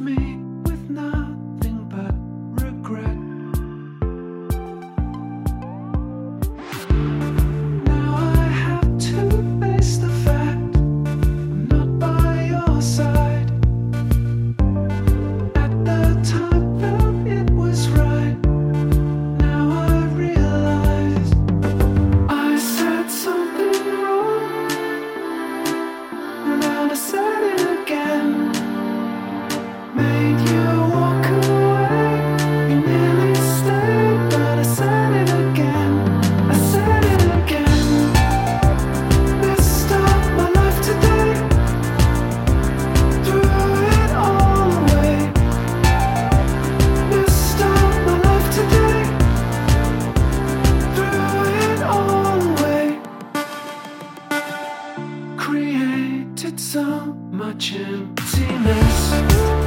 me with none. created so much emptiness.